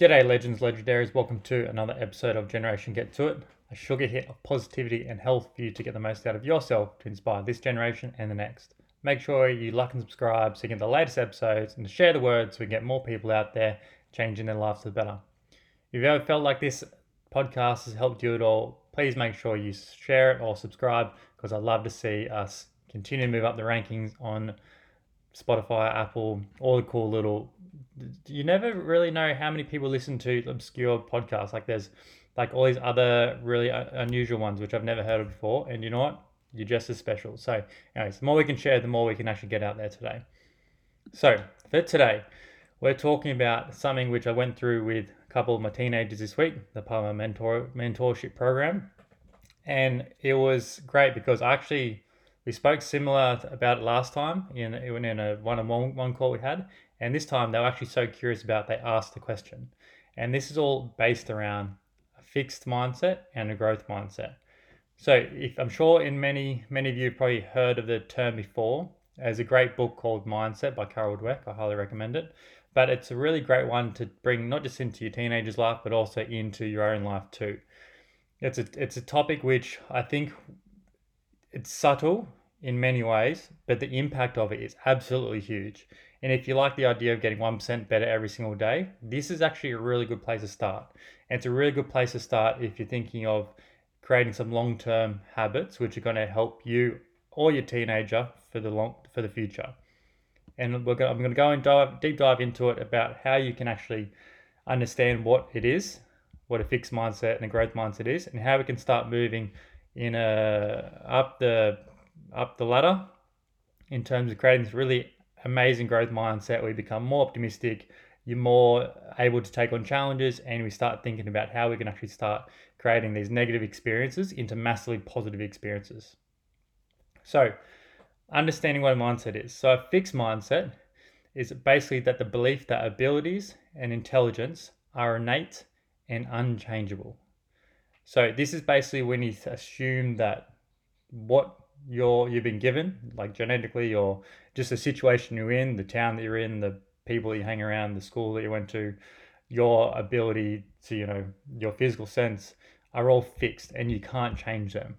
G'day, legends, legendaries. Welcome to another episode of Generation Get To It, a sugar hit of positivity and health for you to get the most out of yourself to inspire this generation and the next. Make sure you like and subscribe so you get the latest episodes and share the word so we get more people out there changing their lives for the better. If you've ever felt like this podcast has helped you at all, please make sure you share it or subscribe because I'd love to see us continue to move up the rankings on Spotify, Apple, all the cool little. You never really know how many people listen to obscure podcasts. Like there's like all these other really unusual ones which I've never heard of before. And you know what? You're just as special. So, anyways, the more we can share, the more we can actually get out there today. So, for today, we're talking about something which I went through with a couple of my teenagers this week, the Palmer mentor mentorship program, and it was great because I actually we spoke similar about it last time in in a one-on-one one call we had, and this time they were actually so curious about they asked the question, and this is all based around a fixed mindset and a growth mindset. So, if I'm sure in many many of you probably heard of the term before, there's a great book called Mindset by Carol Dweck. I highly recommend it. But it's a really great one to bring not just into your teenager's life, but also into your own life too. It's a it's a topic which I think it's subtle in many ways, but the impact of it is absolutely huge. And if you like the idea of getting 1% better every single day, this is actually a really good place to start. And it's a really good place to start if you're thinking of creating some long-term habits which are going to help you or your teenager for the long for the future. And we're going, I'm going to go and dive deep dive into it about how you can actually understand what it is, what a fixed mindset and a growth mindset is, and how we can start moving in a up the up the ladder in terms of creating this really amazing growth mindset. We become more optimistic, you're more able to take on challenges, and we start thinking about how we can actually start creating these negative experiences into massively positive experiences. So, understanding what a mindset is. So, a fixed mindset is basically that the belief that abilities and intelligence are innate and unchangeable. So, this is basically when you assume that what you're you've been given, like genetically or just the situation you're in, the town that you're in, the people you hang around, the school that you went to, your ability to, you know, your physical sense are all fixed and you can't change them.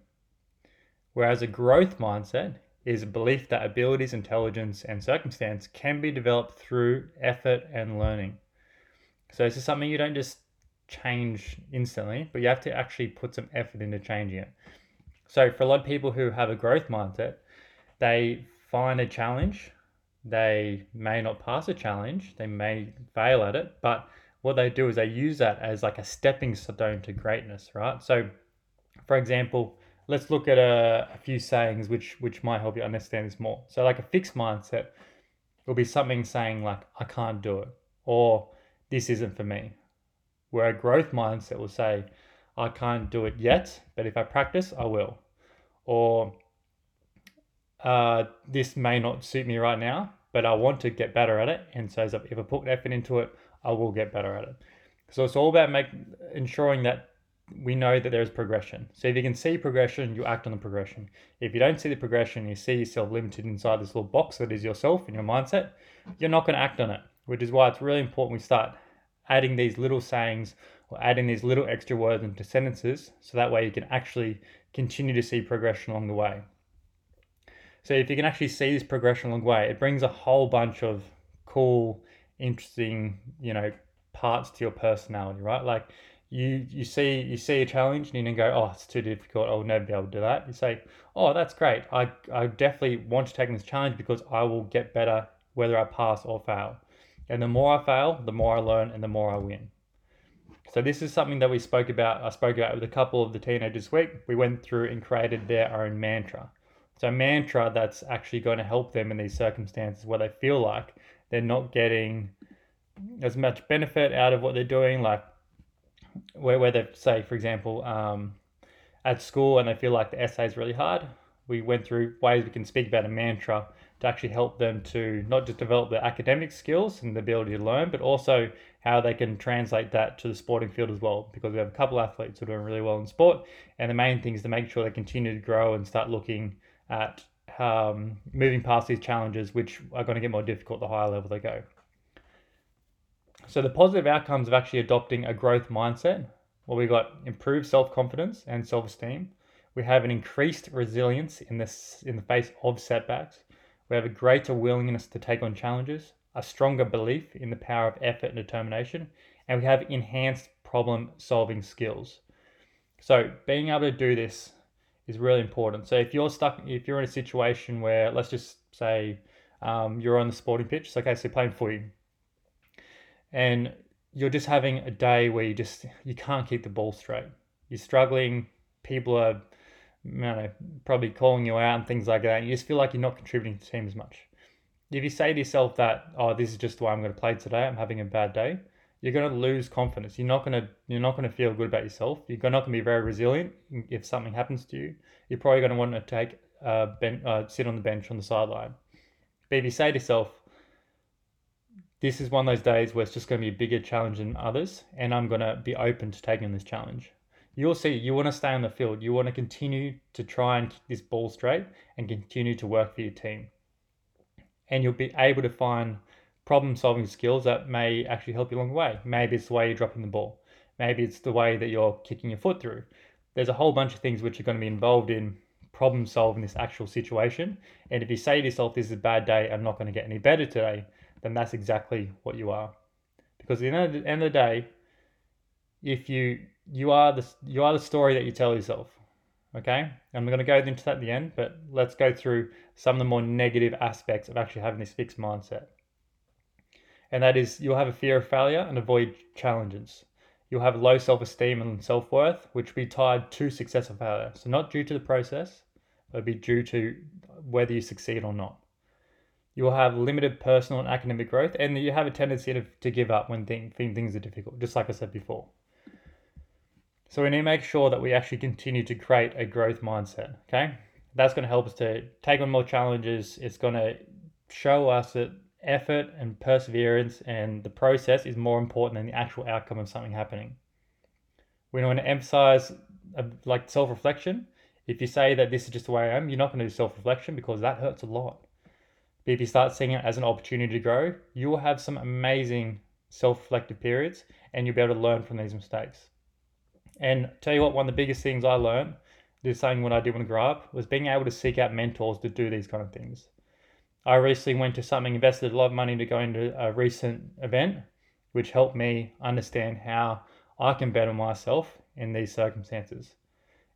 Whereas a growth mindset is a belief that abilities, intelligence, and circumstance can be developed through effort and learning. So this is something you don't just change instantly, but you have to actually put some effort into changing it. So for a lot of people who have a growth mindset, they find a challenge, they may not pass a challenge, they may fail at it, but what they do is they use that as like a stepping stone to greatness, right? So for example, let's look at a, a few sayings which which might help you understand this more. So like a fixed mindset will be something saying like I can't do it or this isn't for me. Where a growth mindset will say I can't do it yet, but if I practice, I will. Or uh, this may not suit me right now, but I want to get better at it. And so if I put effort into it, I will get better at it. So it's all about make, ensuring that we know that there's progression. So if you can see progression, you act on the progression. If you don't see the progression, you see yourself limited inside this little box that is yourself and your mindset, you're not going to act on it, which is why it's really important we start adding these little sayings or adding these little extra words into sentences so that way you can actually continue to see progression along the way. So if you can actually see this progression along the way, it brings a whole bunch of cool, interesting, you know, parts to your personality, right? Like you you see you see a challenge and you don't go, oh, it's too difficult. I'll never be able to do that. You say, oh, that's great. I I definitely want to take this challenge because I will get better whether I pass or fail. And the more I fail, the more I learn, and the more I win. So this is something that we spoke about. I spoke about with a couple of the teenagers week. We went through and created their own mantra. So mantra that's actually going to help them in these circumstances where they feel like they're not getting as much benefit out of what they're doing, like where, where they say, for example, um, at school and they feel like the essay is really hard. We went through ways we can speak about a mantra to actually help them to not just develop their academic skills and the ability to learn, but also how they can translate that to the sporting field as well. Because we have a couple athletes who are doing really well in sport, and the main thing is to make sure they continue to grow and start looking at um, moving past these challenges, which are going to get more difficult the higher level they go. So the positive outcomes of actually adopting a growth mindset, well, we got improved self-confidence and self-esteem. We have an increased resilience in this in the face of setbacks. We have a greater willingness to take on challenges, a stronger belief in the power of effort and determination, and we have enhanced problem solving skills. So being able to do this is really important. So if you're stuck, if you're in a situation where, let's just say, um, you're on the sporting pitch, so okay, so playing footy, and you're just having a day where you just you can't keep the ball straight. You're struggling. People are, you know, probably calling you out and things like that. You just feel like you're not contributing to the team as much. If you say to yourself that, oh, this is just the way I'm going to play today. I'm having a bad day you're going to lose confidence. You're not going to you're not going to feel good about yourself. You're not going to be very resilient if something happens to you. You're probably going to want to take uh, ben, uh, sit on the bench on the sideline. But if you say to yourself, "This is one of those days where it's just going to be a bigger challenge than others, and I'm going to be open to taking this challenge," you'll see you want to stay on the field. You want to continue to try and keep this ball straight and continue to work for your team, and you'll be able to find problem solving skills that may actually help you along the way. Maybe it's the way you're dropping the ball. Maybe it's the way that you're kicking your foot through. There's a whole bunch of things which are going to be involved in problem solving this actual situation. And if you say to yourself, this is a bad day, I'm not going to get any better today, then that's exactly what you are. Because at the end of the, end of the day, if you you are the you are the story that you tell yourself. Okay, I'm going to go into that at the end, but let's go through some of the more negative aspects of actually having this fixed mindset and that is you'll have a fear of failure and avoid challenges. You'll have low self esteem and self worth, which will be tied to success or failure. So, not due to the process, but be due to whether you succeed or not. You'll have limited personal and academic growth, and you have a tendency to, to give up when thing, things are difficult, just like I said before. So, we need to make sure that we actually continue to create a growth mindset, okay? That's going to help us to take on more challenges. It's going to show us that effort and perseverance and the process is more important than the actual outcome of something happening. We want to emphasize uh, like self reflection. If you say that this is just the way I am, you're not going to do self reflection because that hurts a lot. But if you start seeing it as an opportunity to grow, you will have some amazing self reflective periods and you'll be able to learn from these mistakes. And tell you what, one of the biggest things I learned, this saying when I did want to grow up, was being able to seek out mentors to do these kind of things. I recently went to something, invested a lot of money to go into a recent event, which helped me understand how I can better myself in these circumstances.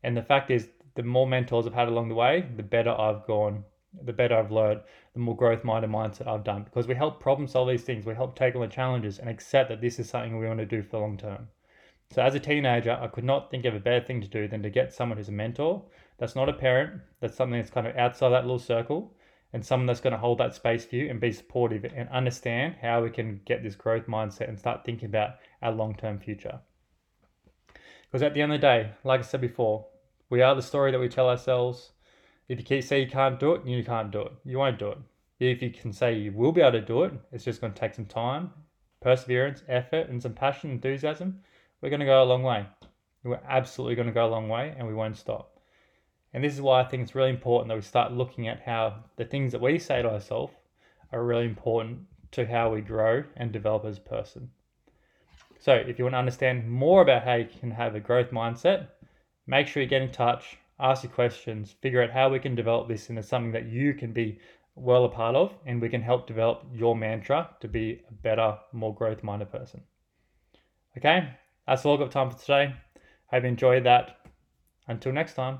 And the fact is, the more mentors I've had along the way, the better I've gone, the better I've learned, the more growth minded mindset I've done. Because we help problem solve these things, we help take on the challenges and accept that this is something we want to do for the long term. So, as a teenager, I could not think of a better thing to do than to get someone who's a mentor that's not a parent, that's something that's kind of outside that little circle, and someone that's going to hold that space for you and be supportive and understand how we can get this growth mindset and start thinking about our long term future. Because at the end of the day, like I said before, we are the story that we tell ourselves. If you keep say you can't do it, you can't do it. You won't do it. If you can say you will be able to do it, it's just going to take some time, perseverance, effort, and some passion, enthusiasm. We're going to go a long way. We're absolutely going to go a long way, and we won't stop. And this is why I think it's really important that we start looking at how the things that we say to ourselves are really important to how we grow and develop as a person. So, if you want to understand more about how you can have a growth mindset, make sure you get in touch, ask your questions, figure out how we can develop this into something that you can be well a part of, and we can help develop your mantra to be a better, more growth minded person. Okay, that's all I've got time for today. Hope you enjoyed that. Until next time.